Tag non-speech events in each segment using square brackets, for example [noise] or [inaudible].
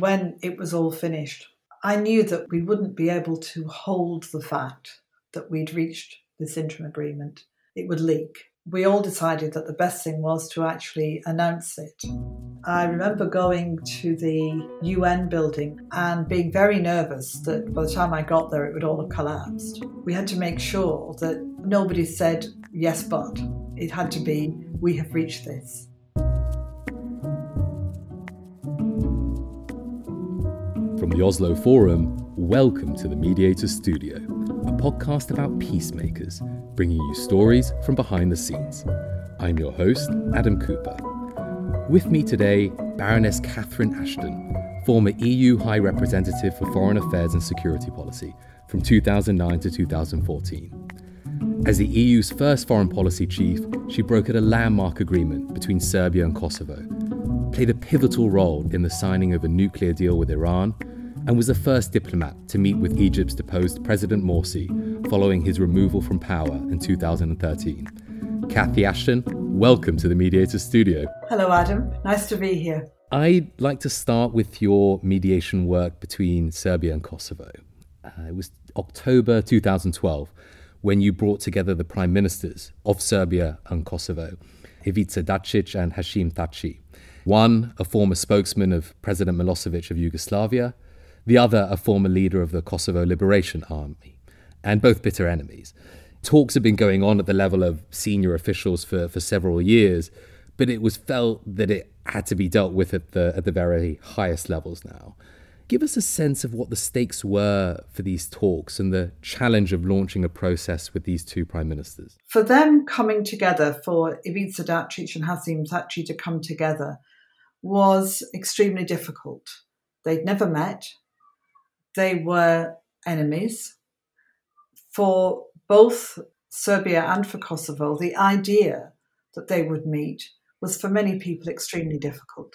when it was all finished, I knew that we wouldn't be able to hold the fact that we'd reached this interim agreement. It would leak. We all decided that the best thing was to actually announce it. I remember going to the UN building and being very nervous that by the time I got there it would all have collapsed. We had to make sure that nobody said, yes, but. It had to be, we have reached this. From the Oslo Forum, welcome to the Mediator Studio, a podcast about peacemakers, bringing you stories from behind the scenes. I'm your host, Adam Cooper. With me today, Baroness Catherine Ashton, former EU High Representative for Foreign Affairs and Security Policy from 2009 to 2014. As the EU's first foreign policy chief, she brokered a landmark agreement between Serbia and Kosovo, played a pivotal role in the signing of a nuclear deal with Iran, and was the first diplomat to meet with Egypt's deposed President Morsi following his removal from power in 2013. Cathy Ashton, welcome to the Mediator Studio. Hello, Adam. Nice to be here. I'd like to start with your mediation work between Serbia and Kosovo. Uh, it was October 2012 when you brought together the prime ministers of Serbia and Kosovo, Ivica Dacic and Hashim Thaci. One, a former spokesman of President Milosevic of Yugoslavia, the other a former leader of the Kosovo Liberation Army, and both bitter enemies. Talks had been going on at the level of senior officials for, for several years, but it was felt that it had to be dealt with at the, at the very highest levels now. Give us a sense of what the stakes were for these talks and the challenge of launching a process with these two prime ministers. For them coming together, for Ivica Dacic and Hashim Thaci to come together, was extremely difficult. They'd never met, they were enemies. For both Serbia and for Kosovo, the idea that they would meet was for many people extremely difficult.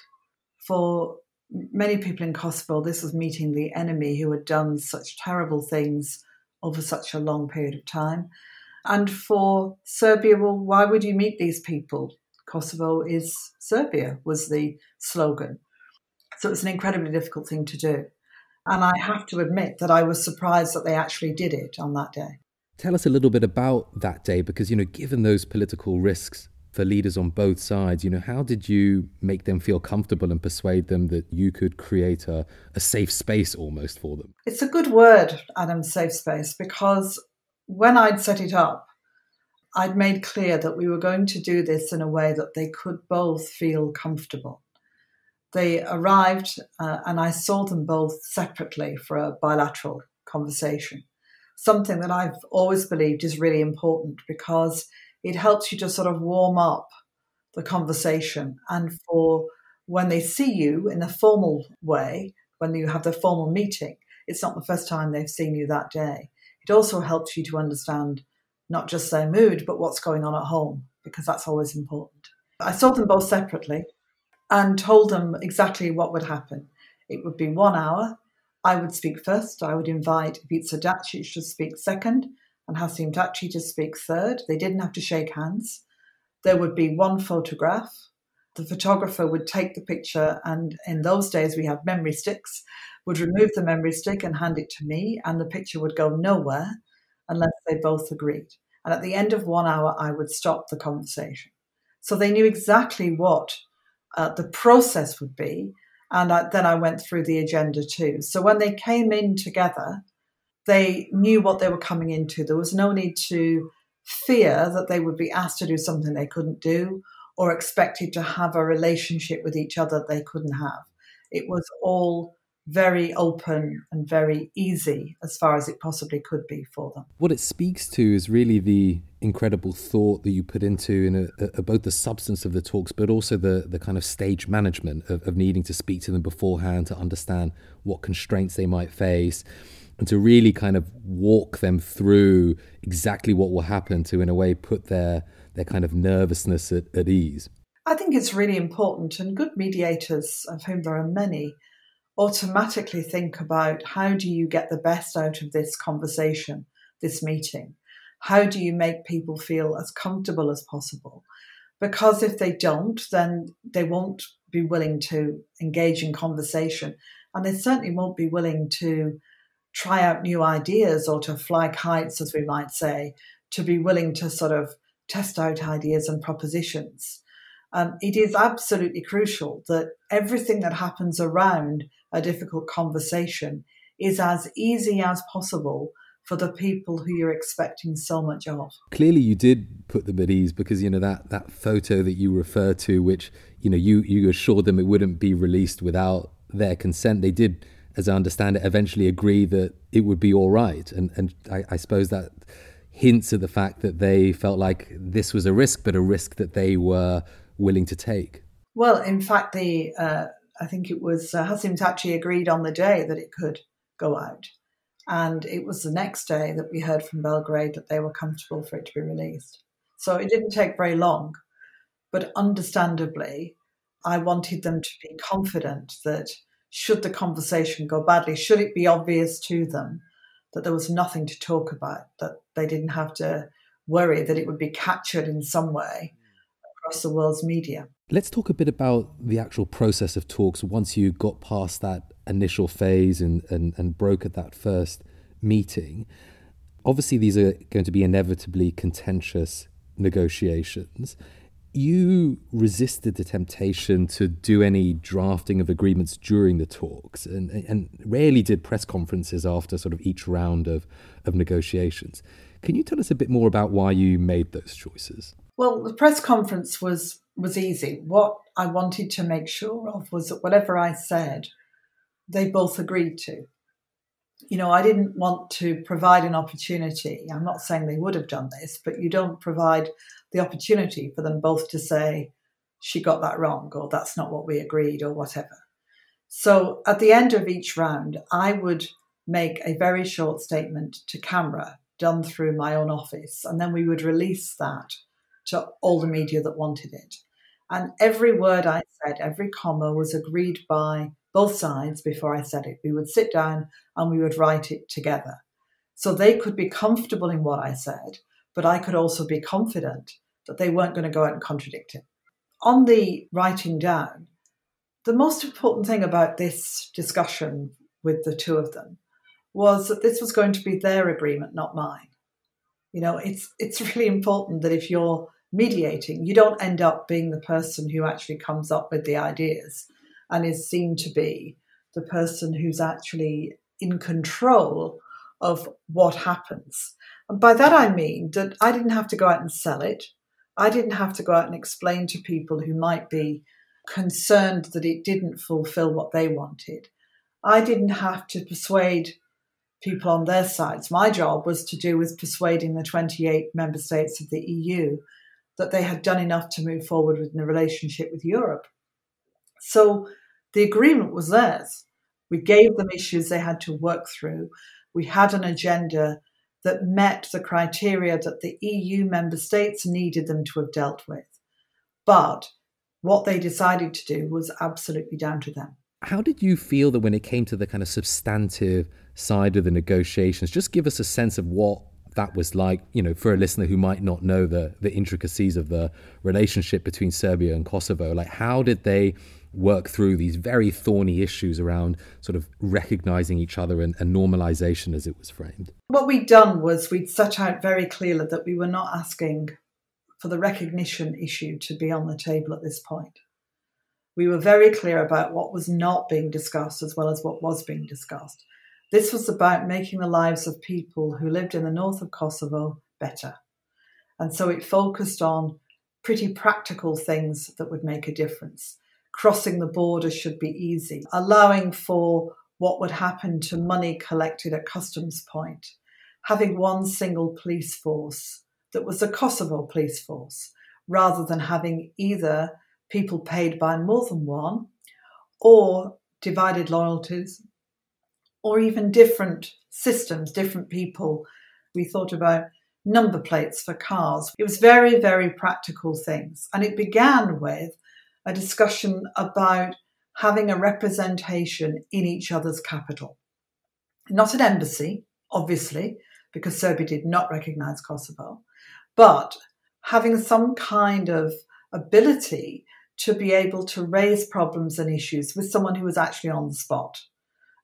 For many people in Kosovo, this was meeting the enemy who had done such terrible things over such a long period of time. And for Serbia, well, why would you meet these people? Kosovo is Serbia, was the slogan. So it was an incredibly difficult thing to do. And I have to admit that I was surprised that they actually did it on that day. Tell us a little bit about that day because, you know, given those political risks for leaders on both sides, you know, how did you make them feel comfortable and persuade them that you could create a, a safe space almost for them? It's a good word, Adam, safe space, because when I'd set it up, I'd made clear that we were going to do this in a way that they could both feel comfortable they arrived uh, and I saw them both separately for a bilateral conversation. Something that I've always believed is really important because it helps you to sort of warm up the conversation and for when they see you in a formal way, when you have the formal meeting, it's not the first time they've seen you that day. It also helps you to understand not just their mood, but what's going on at home, because that's always important. I saw them both separately and told them exactly what would happen. It would be one hour. I would speak first. I would invite Ivica Dacic to speak second and Hashim Thaci to speak third. They didn't have to shake hands. There would be one photograph. The photographer would take the picture, and in those days we had memory sticks, would remove the memory stick and hand it to me, and the picture would go nowhere unless they both agreed. And at the end of one hour, I would stop the conversation. So they knew exactly what uh, the process would be. And I, then I went through the agenda too. So when they came in together, they knew what they were coming into. There was no need to fear that they would be asked to do something they couldn't do or expected to have a relationship with each other they couldn't have. It was all very open and very easy as far as it possibly could be for them. What it speaks to is really the incredible thought that you put into in a, a, both the substance of the talks, but also the, the kind of stage management of, of needing to speak to them beforehand to understand what constraints they might face and to really kind of walk them through exactly what will happen to, in a way, put their, their kind of nervousness at, at ease. I think it's really important, and good mediators, of whom there are many, automatically think about how do you get the best out of this conversation, this meeting? How do you make people feel as comfortable as possible? Because if they don't, then they won't be willing to engage in conversation And they certainly won't be willing to try out new ideas or to fly kites, as we might say, to be willing to sort of test out ideas and propositions. Um, it is absolutely crucial that everything that happens around a difficult conversation is as easy as possible for the people who you're expecting so much of. Clearly, you did put them at ease because you know that that photo that you refer to, which you know you you assured them it wouldn't be released without their consent. They did, as I understand it, eventually agree that it would be all right, and and I, I suppose that hints at the fact that they felt like this was a risk, but a risk that they were willing to take. Well, in fact, the uh, I think it was uh, Hashim Thaci agreed on the day that it could go out. And it was the next day that we heard from Belgrade that they were comfortable for it to be released. So it didn't take very long. But understandably, I wanted them to be confident that should the conversation go badly, should it be obvious to them that there was nothing to talk about, that they didn't have to worry that it would be captured in some way across the world's media. Let's talk a bit about the actual process of talks once you got past that initial phase and, and, and broke at that first meeting. Obviously, these are going to be inevitably contentious negotiations. You resisted the temptation to do any drafting of agreements during the talks and, and rarely did press conferences after sort of each round of, of negotiations. Can you tell us a bit more about why you made those choices? Well, the press conference was was easy. What I wanted to make sure of was that whatever I said, they both agreed to. You know, I didn't want to provide an opportunity. I'm not saying they would have done this, but you don't provide the opportunity for them both to say, she got that wrong, or that's not what we agreed, or whatever. So at the end of each round, I would make a very short statement to camera done through my own office, and then we would release that to all the media that wanted it. And every word I said, every comma was agreed by both sides before I said it. We would sit down and we would write it together. So they could be comfortable in what I said, but I could also be confident that they weren't going to go out and contradict it. On the writing down, the most important thing about this discussion with the two of them was that this was going to be their agreement, not mine. You know, it's it's [laughs] really important that if you're mediating, you don't end up being the person who actually comes up with the ideas and is seen to be the person who's actually in control of what happens. And by that I mean that I didn't have to go out and sell it. I didn't have to go out and explain to people who might be concerned that it didn't fulfill what they wanted. I didn't have to persuade people on their sides. My job was to do with persuading the 28 member states of the EU that they had done enough to move forward with the relationship with Europe. So the agreement was theirs. We gave them issues they had to work through. We had an agenda that met the criteria that the EU member states needed them to have dealt with. But what they decided to do was absolutely down to them. How did you feel that when it came to the kind of substantive side of the negotiations, just give us a sense of what that was like, you know, for a listener who might not know the the intricacies of the relationship between Serbia and Kosovo, like how did they work through these very thorny issues around sort of recognizing each other and, and normalization as it was framed? What we'd done was we'd set out very clearly that we were not asking for the recognition issue to be on the table at this point. We were very clear about what was not being discussed as well as what was being discussed. This was about making the lives of people who lived in the north of Kosovo better. And so it focused on pretty practical things that would make a difference. Crossing the border should be easy, allowing for what would happen to money collected at customs point, having one single police force that was a Kosovo police force, rather than having either people paid by more than one or divided loyalties or even different systems, different people. We thought about number plates for cars. It was very, very practical things. And it began with a discussion about having a representation in each other's capital. Not an embassy, obviously, because Serbia did not recognize Kosovo, but having some kind of ability to be able to raise problems and issues with someone who was actually on the spot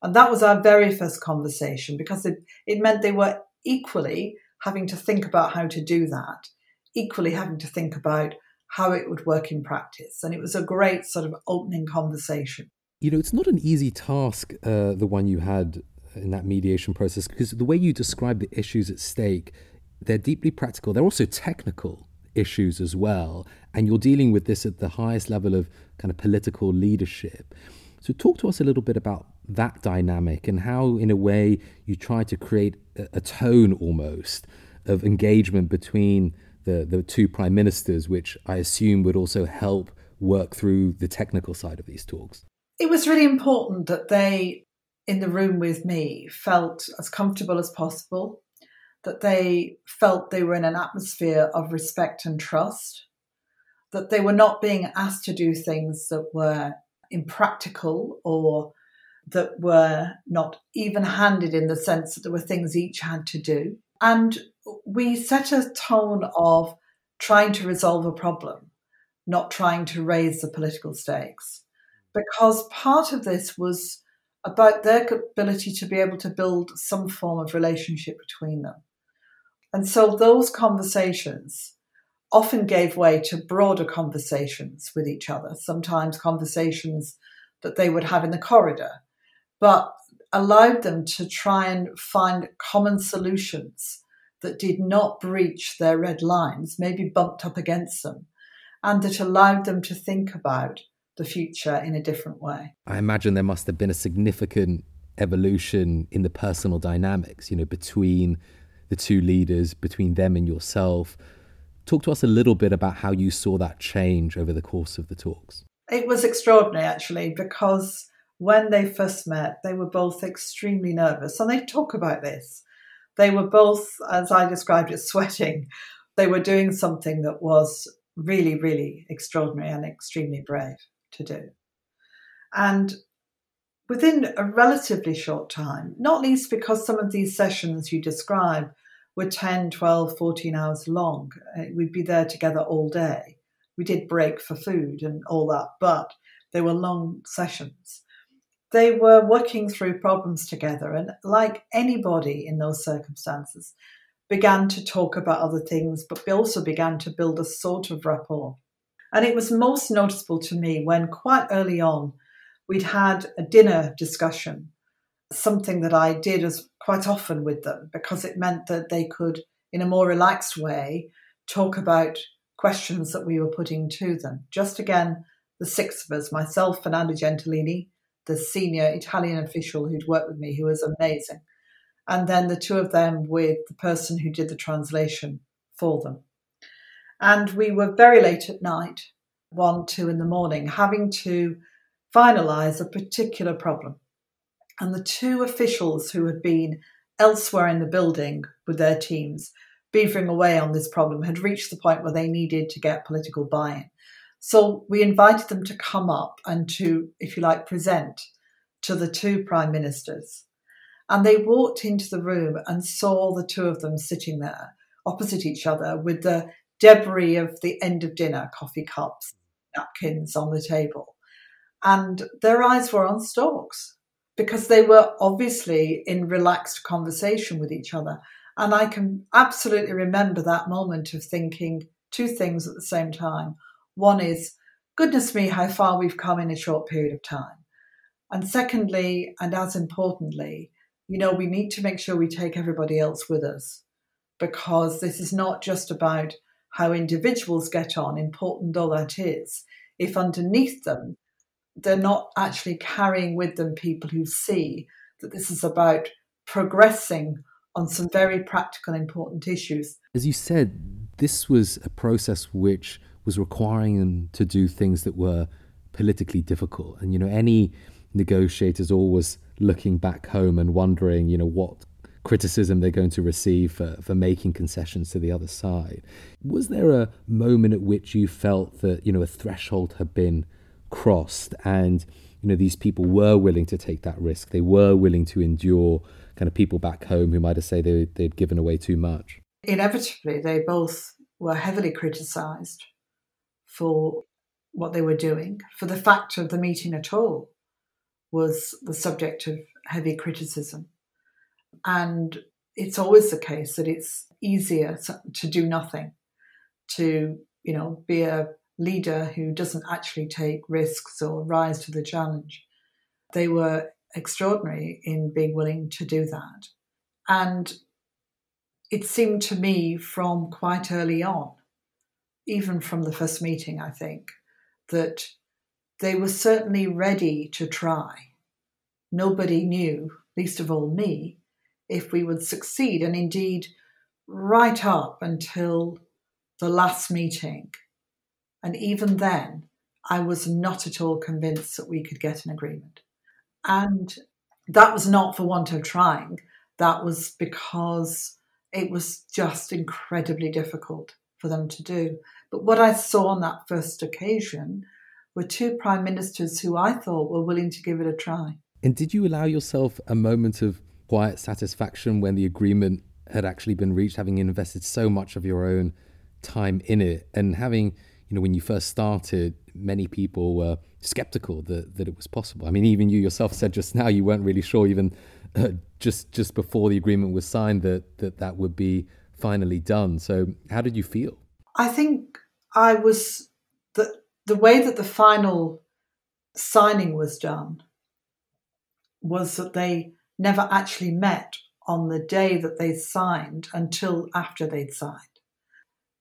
And that was our very first conversation because it, it meant they were equally having to think about how to do that, equally having to think about how it would work in practice. And it was a great sort of opening conversation. You know, it's not an easy task, uh, the one you had in that mediation process, because the way you describe the issues at stake, they're deeply practical. They're also technical issues as well. And you're dealing with this at the highest level of kind of political leadership. So, talk to us a little bit about that dynamic and how, in a way, you try to create a, tone almost of engagement between the, the two prime ministers, which I assume would also help work through the technical side of these talks. It was really important that they, in the room with me, felt as comfortable as possible, that they felt they were in an atmosphere of respect and trust, that they were not being asked to do things that were impractical or that were not even handed in the sense that there were things each had to do. And we set a tone of trying to resolve a problem, not trying to raise the political stakes. Because part of this was about their ability to be able to build some form of relationship between them. And so those conversations often gave way to broader conversations with each other, sometimes conversations that they would have in the corridor, but allowed them to try and find common solutions that did not breach their red lines, maybe bumped up against them, and that allowed them to think about the future in a different way. I imagine there must have been a significant evolution in the personal dynamics, you know, between the two leaders, between them and yourself. Talk to us a little bit about how you saw that change over the course of the talks. It was extraordinary, actually, because when they first met, they were both extremely nervous. And they talk about this. They were both, as I described it, [laughs] sweating. They were doing something that was really, really extraordinary and extremely brave to do. And within a relatively short time, not least because some of these sessions you describe were 10, 12, 14 hours long, uh, we'd be there together all day. We did break for food and all that, but they were long sessions. They were working through problems together and like anybody in those circumstances began to talk about other things but also began to build a sort of rapport. And it was most noticeable to me when quite early on we'd had a dinner discussion something that i did as quite often with them because it meant that they could in a more relaxed way talk about questions that we were putting to them just again the six of us myself fernando gentilini the senior Italian official who'd worked with me, who was amazing. And then the two of them with the person who did the translation for them. And we were very late at night, one, two in the morning, having to finalize a particular problem. And the two officials who had been elsewhere in the building with their teams, beavering away on this problem, had reached the point where they needed to get political buy in. So we invited them to come up and to, if you like, present to the two prime ministers. And they walked into the room and saw the two of them sitting there opposite each other with the debris of the end of dinner, coffee cups, napkins on the table. And their eyes were on stalks because they were obviously in relaxed conversation with each other. And I can absolutely remember that moment of thinking two things at the same time. One is, goodness me, how far we've come in a short period of time. And secondly, and as importantly, you know, we need to make sure we take everybody else with us because this is not just about how individuals get on, important though that is. If underneath them, they're not actually carrying with them people who see that this is about progressing on some very practical, important issues. As you said, this was a process which was requiring them to do things that were politically difficult. And, you know, any negotiators always looking back home and wondering, you know, what criticism they're going to receive for, for making concessions to the other side. Was there a moment at which you felt that, you know, a threshold had been crossed and, you know, these people were willing to take that risk? They were willing to endure kind of people back home who might have said they, they'd given away too much? Inevitably, they both were heavily criticised for what they were doing, for the fact of the meeting at all was the subject of heavy criticism. And it's always the case that it's easier to do nothing, to, you know, be a leader who doesn't actually take risks or rise to the challenge. They were extraordinary in being willing to do that. And it seemed to me from quite early on, even from the first meeting, I think, that they were certainly ready to try. Nobody knew, least of all me, if we would succeed. And indeed, right up until the last meeting, and even then, I was not at all convinced that we could get an agreement. And that was not for want of trying, that was because it was just incredibly difficult for them to do. But what I saw on that first occasion were two prime ministers who I thought were willing to give it a try. And did you allow yourself a moment of quiet satisfaction when the agreement had actually been reached, having invested so much of your own time in it and having, you know, when you first started, many people were skeptical that, that it was possible. I mean, even you yourself said just now you weren't really sure, even uh, just just before the agreement was signed, that, that that would be finally done. So, how did you feel? I think I was the the way that the final signing was done was that they never actually met on the day that they signed until after they'd signed.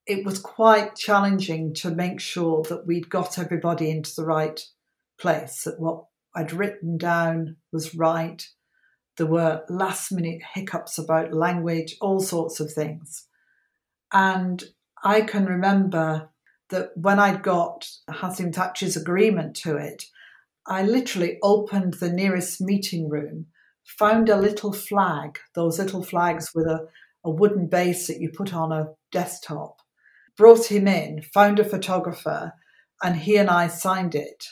It was quite challenging to make sure that we'd got everybody into the right place, that what I'd written down was right. There were last minute hiccups about language, all sorts of things. And I can remember that when I'd got Hashim Thaçi's agreement to it, I literally opened the nearest meeting room found a little flag, those little flags with a, a wooden base that you put on a desktop, brought him in, found a photographer, and he and I signed it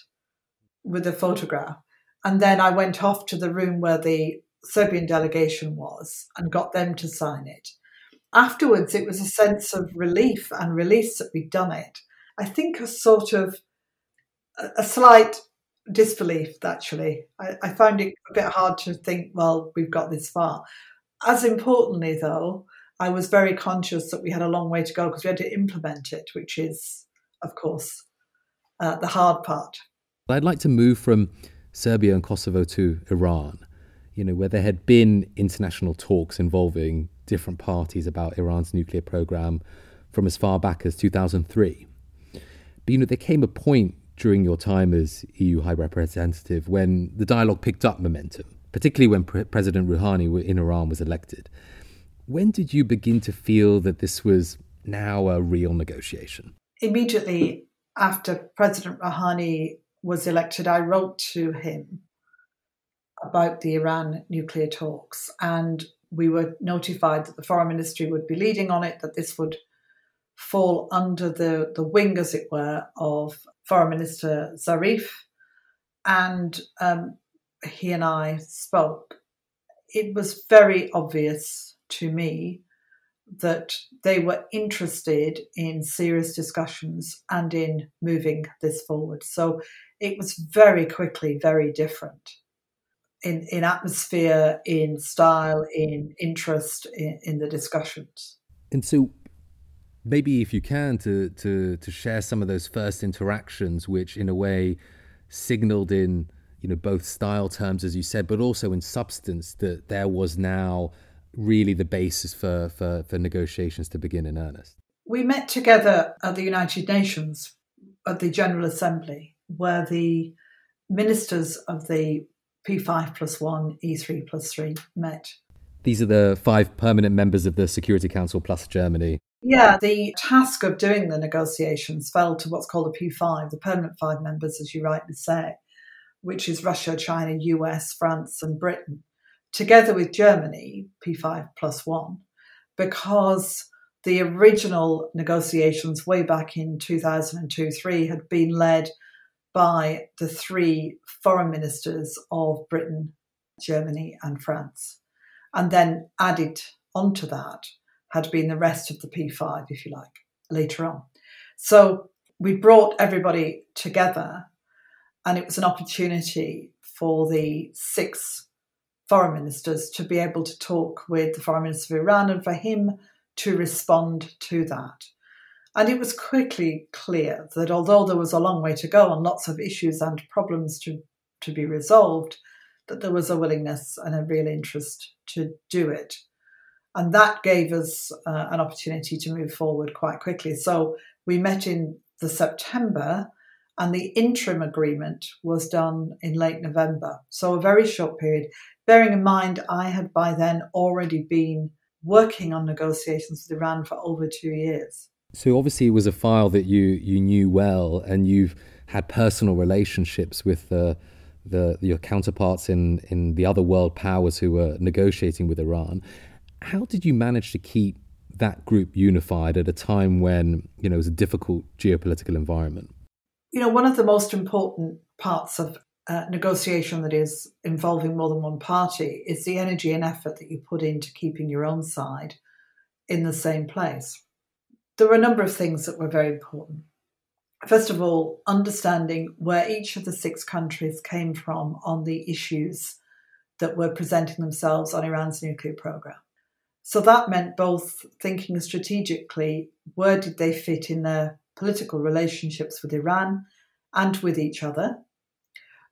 with a photograph. And then I went off to the room where the Serbian delegation was and got them to sign it. Afterwards, it was a sense of relief and release that we'd done it. I think a sort of a slight disbelief, actually. I, I found it a bit hard to think, well, we've got this far. As importantly, though, I was very conscious that we had a long way to go because we had to implement it, which is, of course, uh, the hard part. I'd like to move from Serbia and Kosovo to Iran, you know, where there had been international talks involving different parties about Iran's nuclear program from as far back as 2003. But, you know, there came a point during your time as EU High Representative when the dialogue picked up momentum, particularly when Pre- President Rouhani in Iran was elected. When did you begin to feel that this was now a real negotiation? Immediately after President Rouhani was elected, I wrote to him about the Iran nuclear talks, and we were notified that the foreign ministry would be leading on it, that this would fall under the, the wing, as it were, of Foreign Minister Zarif, and um, he and I spoke. It was very obvious to me that they were interested in serious discussions and in moving this forward. So it was very quickly very different in, in atmosphere, in style, in interest in, in the discussions. And so maybe if you can to to to share some of those first interactions which in a way signaled in you know both style terms as you said but also in substance that there was now really the basis for for, for negotiations to begin in earnest? We met together at the united nations at the general assembly where the ministers of the p5 plus 1 e3 plus 3 met. These are the five permanent members of the security council plus germany. Yeah, the task of doing the negotiations fell to what's called the P5, the permanent five members, as you rightly say, which is Russia, China, US, France, and Britain, together with Germany, P5 plus one, because the original negotiations way back in 2002 3 had been led by the three foreign ministers of Britain, Germany, and France. And then added onto that had been the rest of the P5, if you like, later on. So we brought everybody together, and it was an opportunity for the six foreign ministers to be able to talk with the foreign minister of Iran and for him to respond to that. And it was quickly clear that although there was a long way to go and lots of issues and problems to, to be resolved, that there was a willingness and a real interest to do it. And that gave us uh, an opportunity to move forward quite quickly. So we met in the September, and the interim agreement was done in late November. So a very short period. Bearing in mind, I had by then already been working on negotiations with Iran for over two years. So obviously, it was a file that you you knew well, and you've had personal relationships with the, the your counterparts in in the other world powers who were negotiating with Iran. How did you manage to keep that group unified at a time when you know it was a difficult geopolitical environment? You know, one of the most important parts of uh, negotiation that is involving more than one party is the energy and effort that you put into keeping your own side in the same place there were a number of things that were very important. First of all, understanding where each of the six countries came from on the issues that were presenting themselves on Iran's nuclear program. So that meant both thinking strategically where did they fit in their political relationships with Iran and with each other.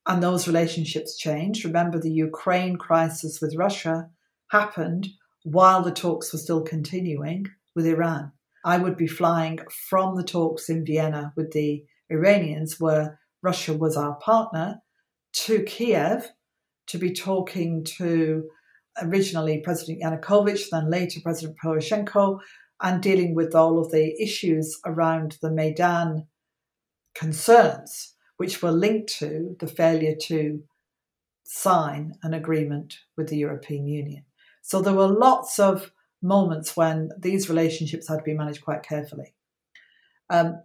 And those relationships changed. Remember, the Ukraine crisis with Russia happened while the talks were still continuing with Iran. I would be flying from the talks in Vienna with the Iranians, where Russia was our partner, to Kiev to be talking to originally President Yanukovych, then later President Poroshenko, and dealing with all of the issues around the Maidan concerns, which were linked to the failure to sign an agreement with the European Union. So there were lots of moments when these relationships had to be managed quite carefully. Um,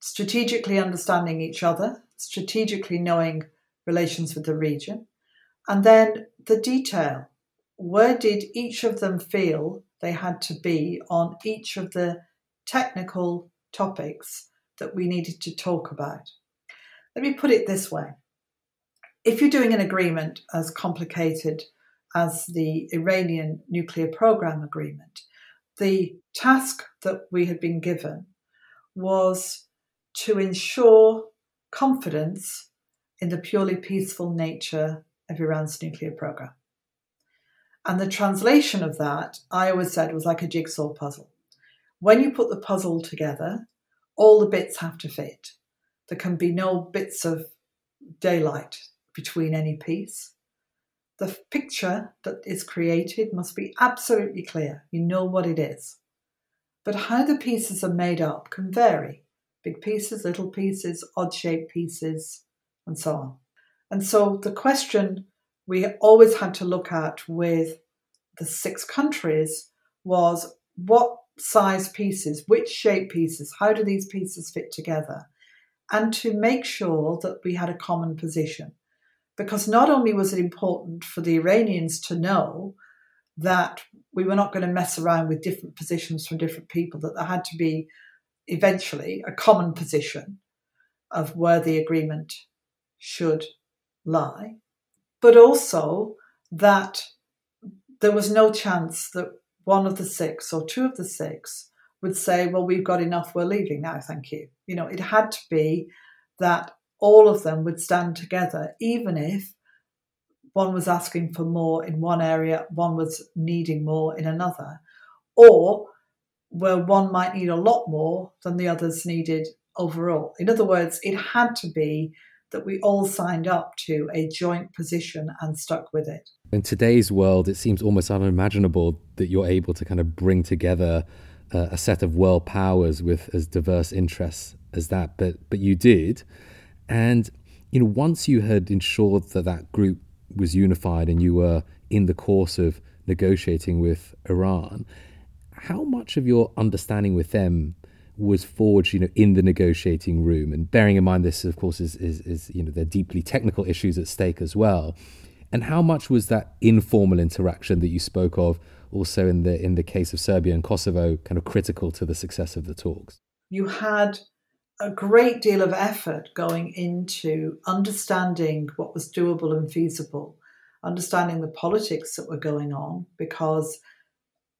strategically understanding each other, strategically knowing relations with the region, and then the detail. Where did each of them feel they had to be on each of the technical topics that we needed to talk about? Let me put it this way. If you're doing an agreement as complicated as the Iranian nuclear program agreement. The task that we had been given was to ensure confidence in the purely peaceful nature of Iran's nuclear program. And the translation of that, I always said, was like a jigsaw puzzle. When you put the puzzle together, all the bits have to fit. There can be no bits of daylight between any piece. The picture that is created must be absolutely clear. You know what it is. But how the pieces are made up can vary big pieces, little pieces, odd shaped pieces, and so on. And so the question we always had to look at with the six countries was what size pieces, which shape pieces, how do these pieces fit together? And to make sure that we had a common position because not only was it important for the Iranians to know that we were not going to mess around with different positions from different people, that there had to be eventually a common position of where the agreement should lie, but also that there was no chance that one of the six or two of the six would say, Well, we've got enough, we're leaving now, thank you. You know, it had to be that all of them would stand together, even if one was asking for more in one area, one was needing more in another, or where one might need a lot more than the others needed overall. In other words, it had to be that we all signed up to a joint position and stuck with it. In today's world, it seems almost unimaginable that you're able to kind of bring together uh, a set of world powers with as diverse interests as that, but but you did. And you know, once you had ensured that that group was unified and you were in the course of negotiating with Iran, how much of your understanding with them was forged, you know, in the negotiating room? And bearing in mind this, of course, is, is, is you know, there are deeply technical issues at stake as well. And how much was that informal interaction that you spoke of, also in the in the case of Serbia and Kosovo, kind of critical to the success of the talks? You had a great deal of effort going into understanding what was doable and feasible understanding the politics that were going on, because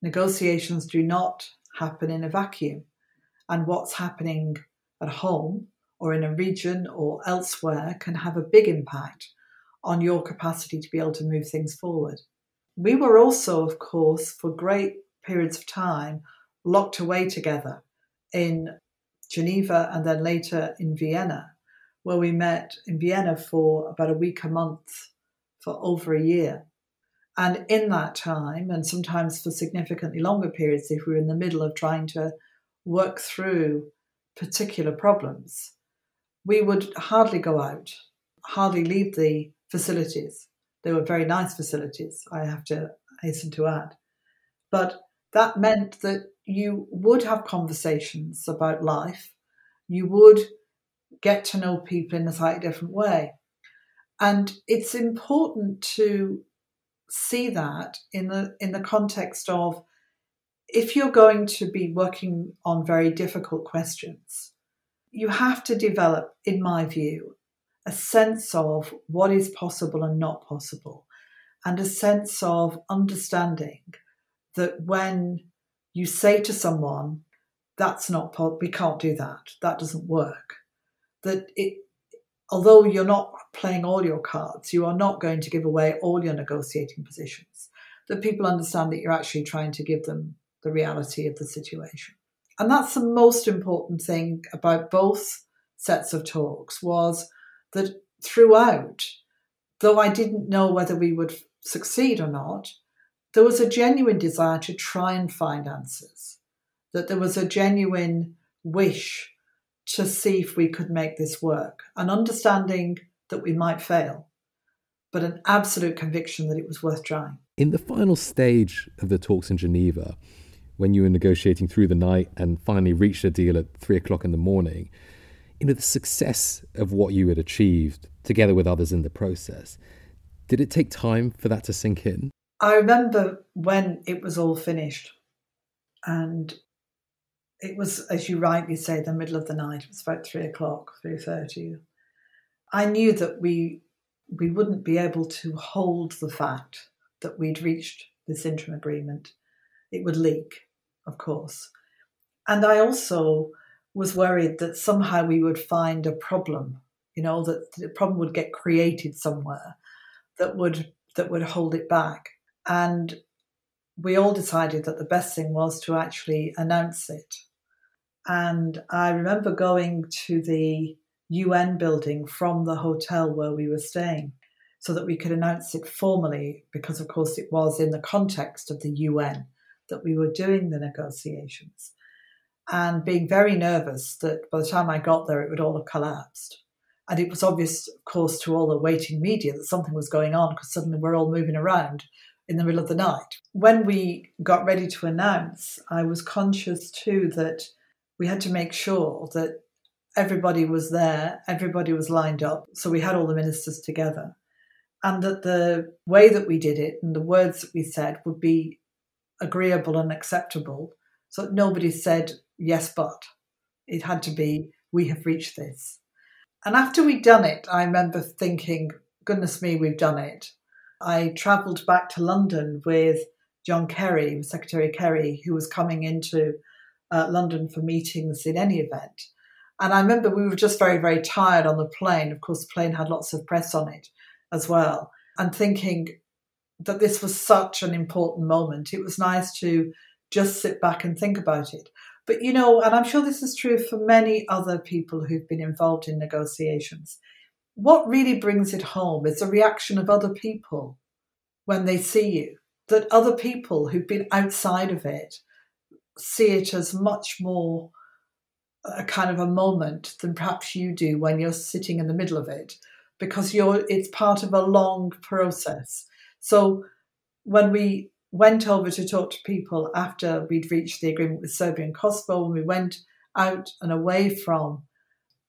negotiations do not happen in a vacuum. And what's happening at home or in a region or elsewhere can have a big impact on your capacity to be able to move things forward. We were also, of course, for great periods of time, locked away together in Geneva and then later in Vienna, where we met in Vienna for about a week a month for over a year. And in that time, and sometimes for significantly longer periods, if we were in the middle of trying to work through particular problems, we would hardly go out, hardly leave the facilities. They were very nice facilities, I have to hasten to add. But that meant that you would have conversations about life. You would get to know people in a slightly different way. And it's important to see that in the in the context of if you're going to be working on very difficult questions, you have to develop, in my view, a sense of what is possible and not possible, and a sense of understanding that when you say to someone, that's not, we can't do that, that doesn't work, that it, although you're not playing all your cards, you are not going to give away all your negotiating positions, that people understand that you're actually trying to give them the reality of the situation. And that's the most important thing about both sets of talks was that throughout, though I didn't know whether we would succeed or not, there was a genuine desire to try and find answers, that there was a genuine wish to see if we could make this work, an understanding that we might fail, but an absolute conviction that it was worth trying. In the final stage of the talks in Geneva, when you were negotiating through the night and finally reached a deal at three o'clock in the morning, you know, the success of what you had achieved together with others in the process, did it take time for that to sink in? I remember when it was all finished, and it was, as you rightly say, the middle of the night. It was about three o'clock, three thirty. I knew that we we wouldn't be able to hold the fact that we'd reached this interim agreement. It would leak, of course, and I also was worried that somehow we would find a problem. You know that the problem would get created somewhere that would that would hold it back. And we all decided that the best thing was to actually announce it. And I remember going to the UN building from the hotel where we were staying so that we could announce it formally, because of course it was in the context of the UN that we were doing the negotiations. And being very nervous that by the time I got there, it would all have collapsed. And it was obvious, of course, to all the waiting media that something was going on because suddenly we're all moving around in the middle of the night. When we got ready to announce, I was conscious too that we had to make sure that everybody was there, everybody was lined up. So we had all the ministers together. And that the way that we did it and the words that we said would be agreeable and acceptable. So nobody said, yes, but. It had to be, we have reached this. And after we'd done it, I remember thinking, goodness me, we've done it. I travelled back to London with John Kerry, Secretary Kerry, who was coming into uh, London for meetings in any event. And I remember we were just very, very tired on the plane. Of course, the plane had lots of press on it as well. And thinking that this was such an important moment, it was nice to just sit back and think about it. But you know, and I'm sure this is true for many other people who've been involved in negotiations, what really brings it home is the reaction of other people when they see you. That other people who've been outside of it see it as much more a kind of a moment than perhaps you do when you're sitting in the middle of it because you're it's part of a long process. So when we went over to talk to people after we'd reached the agreement with Serbia and Kosovo, when we went out and away from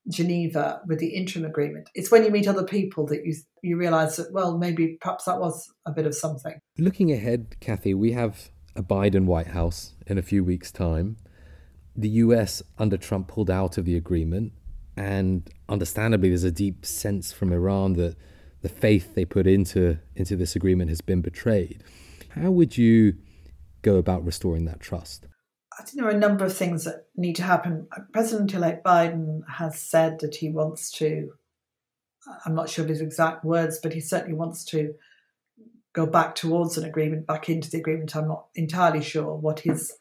Geneva with the interim agreement. It's when you meet other people that you you realise that well maybe perhaps that was a bit of something. Looking ahead, Cathy, we have a Biden White House in a few weeks' time. The US under Trump pulled out of the agreement, and understandably, there's a deep sense from Iran that the faith they put into into this agreement has been betrayed. How would you go about restoring that trust? I think there are a number of things that need to happen. President elect Biden has said that he wants to, I'm not sure of his exact words, but he certainly wants to go back towards an agreement, back into the agreement. I'm not entirely sure what his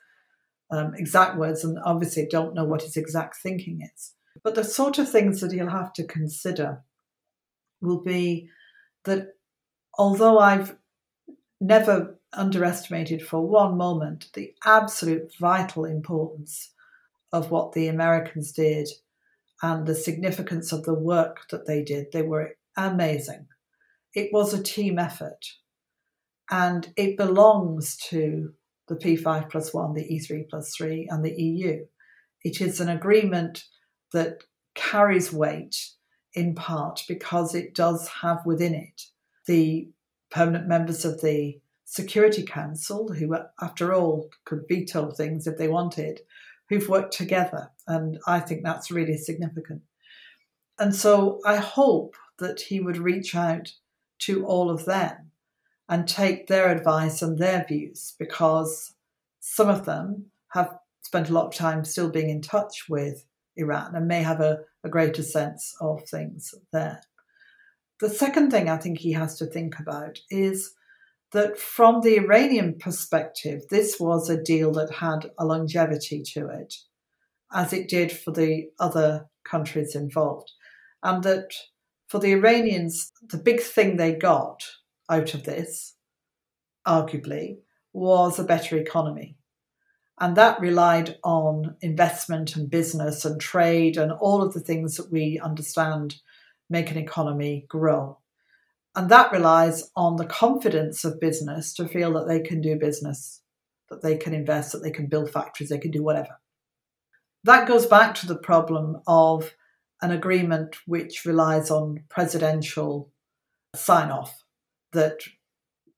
um, exact words, and obviously don't know what his exact thinking is. But the sort of things that he'll have to consider will be that although I've never underestimated for one moment the absolute vital importance of what the Americans did and the significance of the work that they did. They were amazing. It was a team effort and it belongs to the P5 plus 1, the E3 plus 3, and the EU. It is an agreement that carries weight in part because it does have within it the permanent members of the Security Council, who, after all, could veto things if they wanted, who've worked together. And I think that's really significant. And so I hope that he would reach out to all of them and take their advice and their views because some of them have spent a lot of time still being in touch with Iran and may have a, a greater sense of things there. The second thing I think he has to think about is that from the Iranian perspective, this was a deal that had a longevity to it, as it did for the other countries involved. And that for the Iranians, the big thing they got out of this, arguably, was a better economy. And that relied on investment and business and trade and all of the things that we understand make an economy grow. And that relies on the confidence of business to feel that they can do business, that they can invest, that they can build factories, they can do whatever. That goes back to the problem of an agreement which relies on presidential sign off, that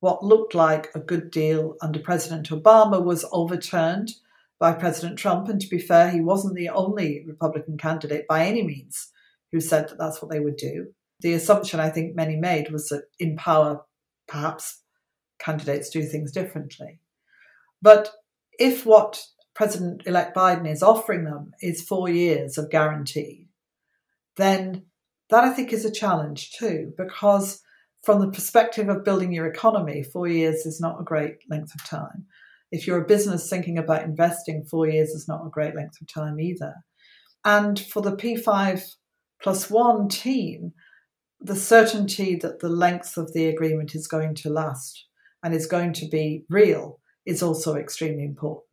what looked like a good deal under President Obama was overturned by President Trump. And to be fair, he wasn't the only Republican candidate by any means who said that that's what they would do the assumption I think many made was that in power, perhaps candidates do things differently. But if what President elect Biden is offering them is four years of guarantee, then that I think is a challenge too, because from the perspective of building your economy, four years is not a great length of time. If you're a business thinking about investing, four years is not a great length of time either. And for the P5 plus one team, the certainty that the length of the agreement is going to last and is going to be real is also extremely important.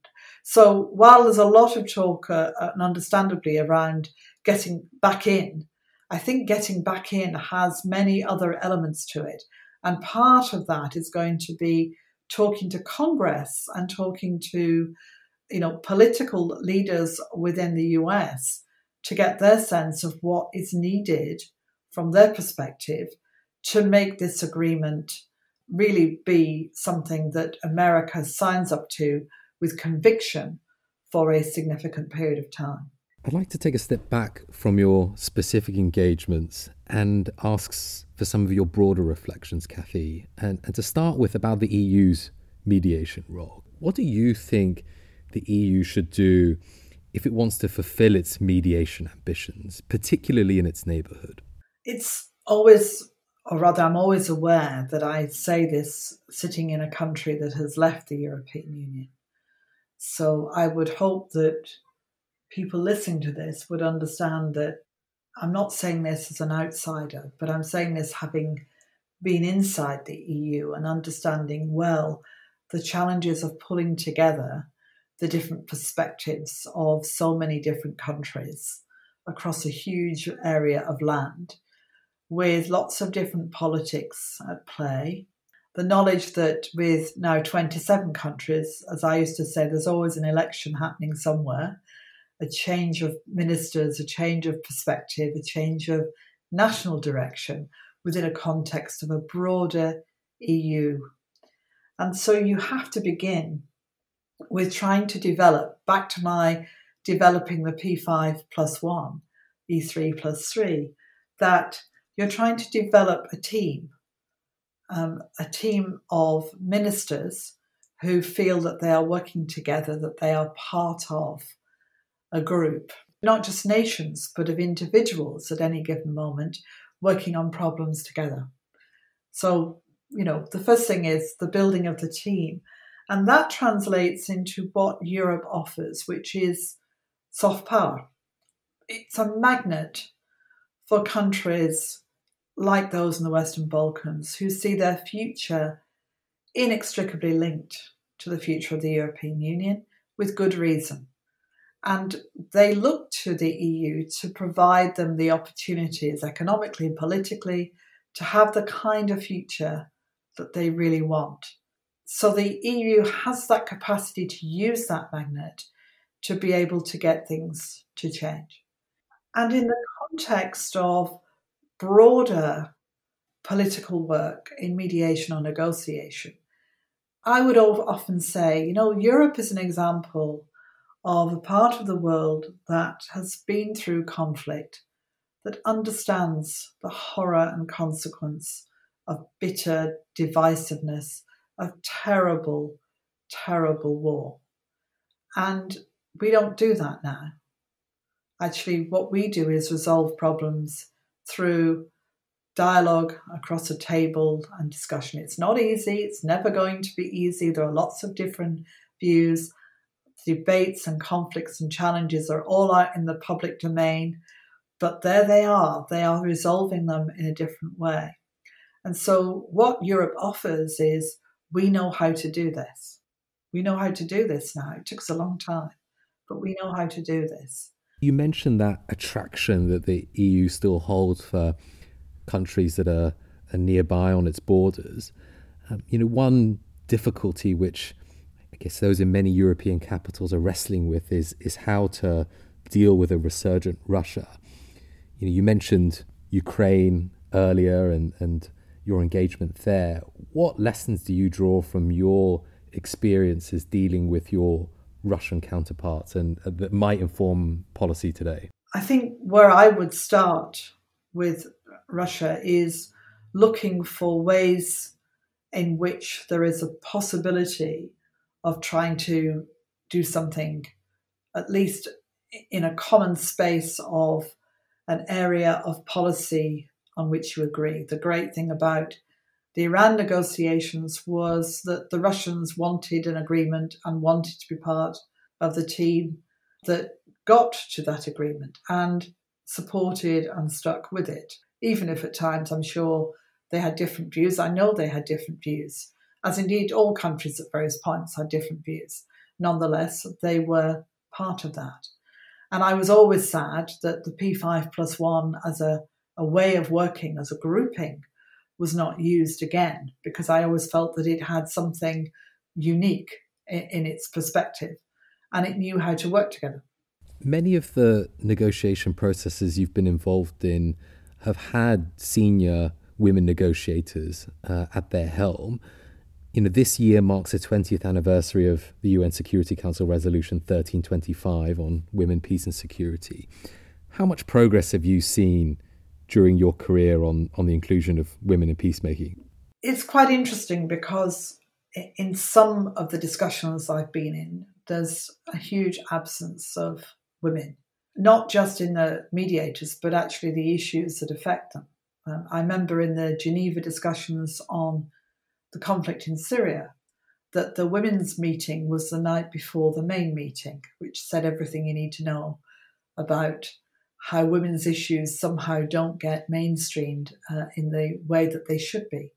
So while there's a lot of talk, uh, and understandably, around getting back in, I think getting back in has many other elements to it. And part of that is going to be talking to Congress and talking to, you know, political leaders within the US to get their sense of what is needed from their perspective to make this agreement really be something that America signs up to with conviction for a significant period of time. I'd like to take a step back from your specific engagements and asks for some of your broader reflections, Cathy, and, and to start with about the EU's mediation role. What do you think the EU should do if it wants to fulfill its mediation ambitions, particularly in its neighbourhood? It's always, or rather, I'm always aware that I say this sitting in a country that has left the European Union. So I would hope that people listening to this would understand that I'm not saying this as an outsider, but I'm saying this having been inside the EU and understanding well the challenges of pulling together the different perspectives of so many different countries across a huge area of land with lots of different politics at play. The knowledge that with now 27 countries, as I used to say, there's always an election happening somewhere, a change of ministers, a change of perspective, a change of national direction within a context of a broader EU. And so you have to begin with trying to develop, back to my developing the P5 plus one, E3 plus three, that you're trying to develop a team, um, a team of ministers who feel that they are working together, that they are part of a group, not just nations, but of individuals at any given moment working on problems together. So, you know, the first thing is the building of the team. And that translates into what Europe offers, which is soft power. It's a magnet for countries like those in the Western Balkans who see their future inextricably linked to the future of the European Union with good reason. And they look to the EU to provide them the opportunities economically and politically to have the kind of future that they really want. So the EU has that capacity to use that magnet to be able to get things to change. And in the context of broader political work in mediation or negotiation, I would often say, you know, Europe is an example of a part of the world that has been through conflict, that understands the horror and consequence of bitter divisiveness, of terrible, terrible war. And we don't do that now. Actually, what we do is resolve problems through dialogue across a table and discussion. It's not easy, it's never going to be easy. There are lots of different views debates and conflicts and challenges are all out in the public domain, but there they are. They are resolving them in a different way. And so, what Europe offers is we know how to do this. We know how to do this now. It took us a long time, but we know how to do this. You mentioned that attraction that the EU still holds for countries that are, are nearby on its borders. Um, you know, one difficulty which guess those in many European capitals are wrestling with is is how to deal with a resurgent Russia. You know, you mentioned Ukraine earlier and, and your engagement there. What lessons do you draw from your experiences dealing with your Russian counterparts and uh, that might inform policy today? I think where I would start with Russia is looking for ways in which there is a possibility of trying to do something, at least in a common space of an area of policy on which you agree. The great thing about the Iran negotiations was that the Russians wanted an agreement and wanted to be part of the team that got to that agreement and supported and stuck with it, even if at times I'm sure they had different views. I know they had different views as indeed all countries at various points had different views. Nonetheless, they were part of that. And I was always sad that the P5 plus one as a, a way of working, as a grouping, was not used again, because I always felt that it had something unique in, in its perspective and it knew how to work together. Many of the negotiation processes you've been involved in have had senior women negotiators uh, at their helm you know, this year marks the 20th anniversary of the UN Security Council Resolution 1325 on women, peace, and security. How much progress have you seen during your career on, on the inclusion of women in peacemaking? It's quite interesting because in some of the discussions I've been in, there's a huge absence of women, not just in the mediators, but actually the issues that affect them. Um, I remember in the Geneva discussions on the conflict in Syria, that the women's meeting was the night before the main meeting, which said everything you need to know about how women's issues somehow don't get mainstreamed uh, in the way that they should be.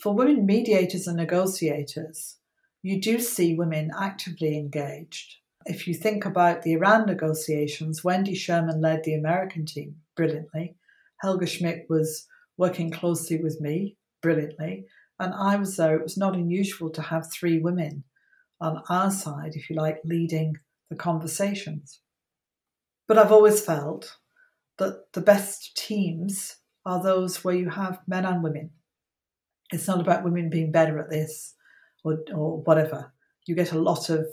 For women mediators and negotiators, you do see women actively engaged. If you think about the Iran negotiations, Wendy Sherman led the American team brilliantly. Helga Schmid was working closely with me brilliantly. And I was there. It was not unusual to have three women on our side, if you like, leading the conversations. But I've always felt that the best teams are those where you have men and women. It's not about women being better at this or, or whatever. You get a lot of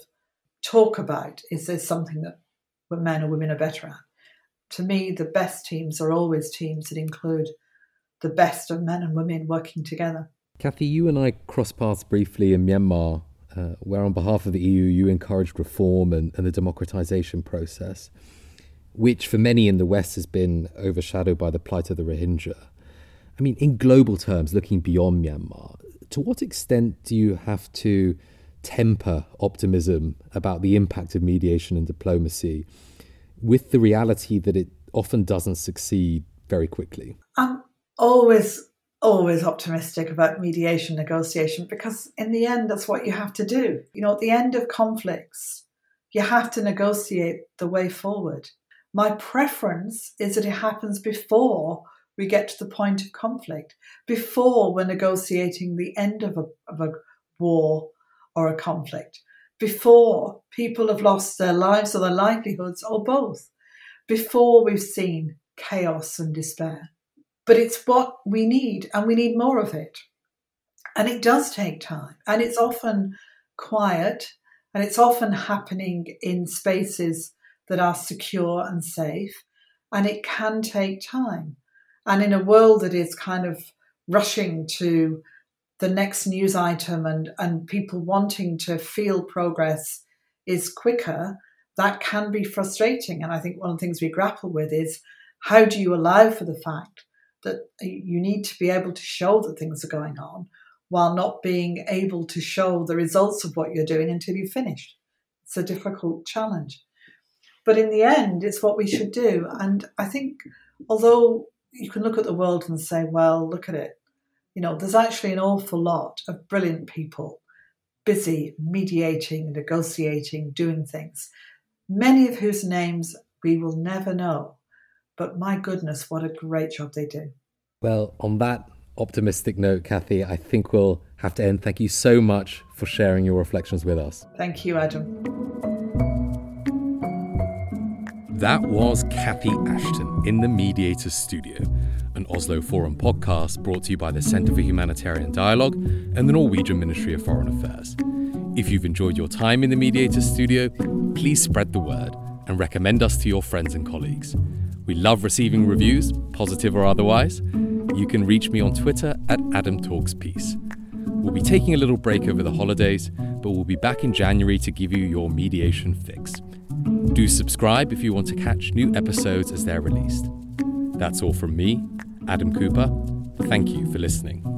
talk about is there something that men or women are better at? To me, the best teams are always teams that include the best of men and women working together. Cathy, you and I crossed paths briefly in Myanmar, uh, where on behalf of the EU you encouraged reform and, and the democratization process, which for many in the West has been overshadowed by the plight of the Rohingya. I mean, in global terms, looking beyond Myanmar, to what extent do you have to temper optimism about the impact of mediation and diplomacy with the reality that it often doesn't succeed very quickly? I'm always, always optimistic about mediation negotiation because, in the end, that's what you have to do. You know, at the end of conflicts, you have to negotiate the way forward. My preference is that it happens before we get to the point of conflict, before we're negotiating the end of a, of a war or a conflict, before people have lost their lives or their livelihoods or both, before we've seen chaos and despair. But it's what we need, and we need more of it. And it does take time, and it's often quiet, and it's often happening in spaces that are secure and safe, and it can take time. And in a world that is kind of rushing to the next news item and, and people wanting to feel progress is quicker, that can be frustrating. And I think one of the things we grapple with is how do you allow for the fact that you need to be able to show that things are going on while not being able to show the results of what you're doing until you've finished? It's a difficult challenge. But in the end, it's what we should do. And I think, although you can look at the world and say, well, look at it. You know, there's actually an awful lot of brilliant people busy mediating, negotiating, doing things, many of whose names we will never know. But my goodness, what a great job they do. Well, on that optimistic note, Cathy, I think we'll have to end. Thank you so much for sharing your reflections with us. Thank you, Adam. That was Cathy Ashton in the Mediators Studio, an Oslo Forum podcast brought to you by the Centre for Humanitarian Dialogue and the Norwegian Ministry of Foreign Affairs. If you've enjoyed your time in the Mediators Studio, please spread the word and recommend us to your friends and colleagues. We love receiving reviews, positive or otherwise. You can reach me on Twitter at Adam Talks Peace. We'll be taking a little break over the holidays, but we'll be back in January to give you your mediation fix. Do subscribe if you want to catch new episodes as they're released. That's all from me, Adam Cooper. Thank you for listening.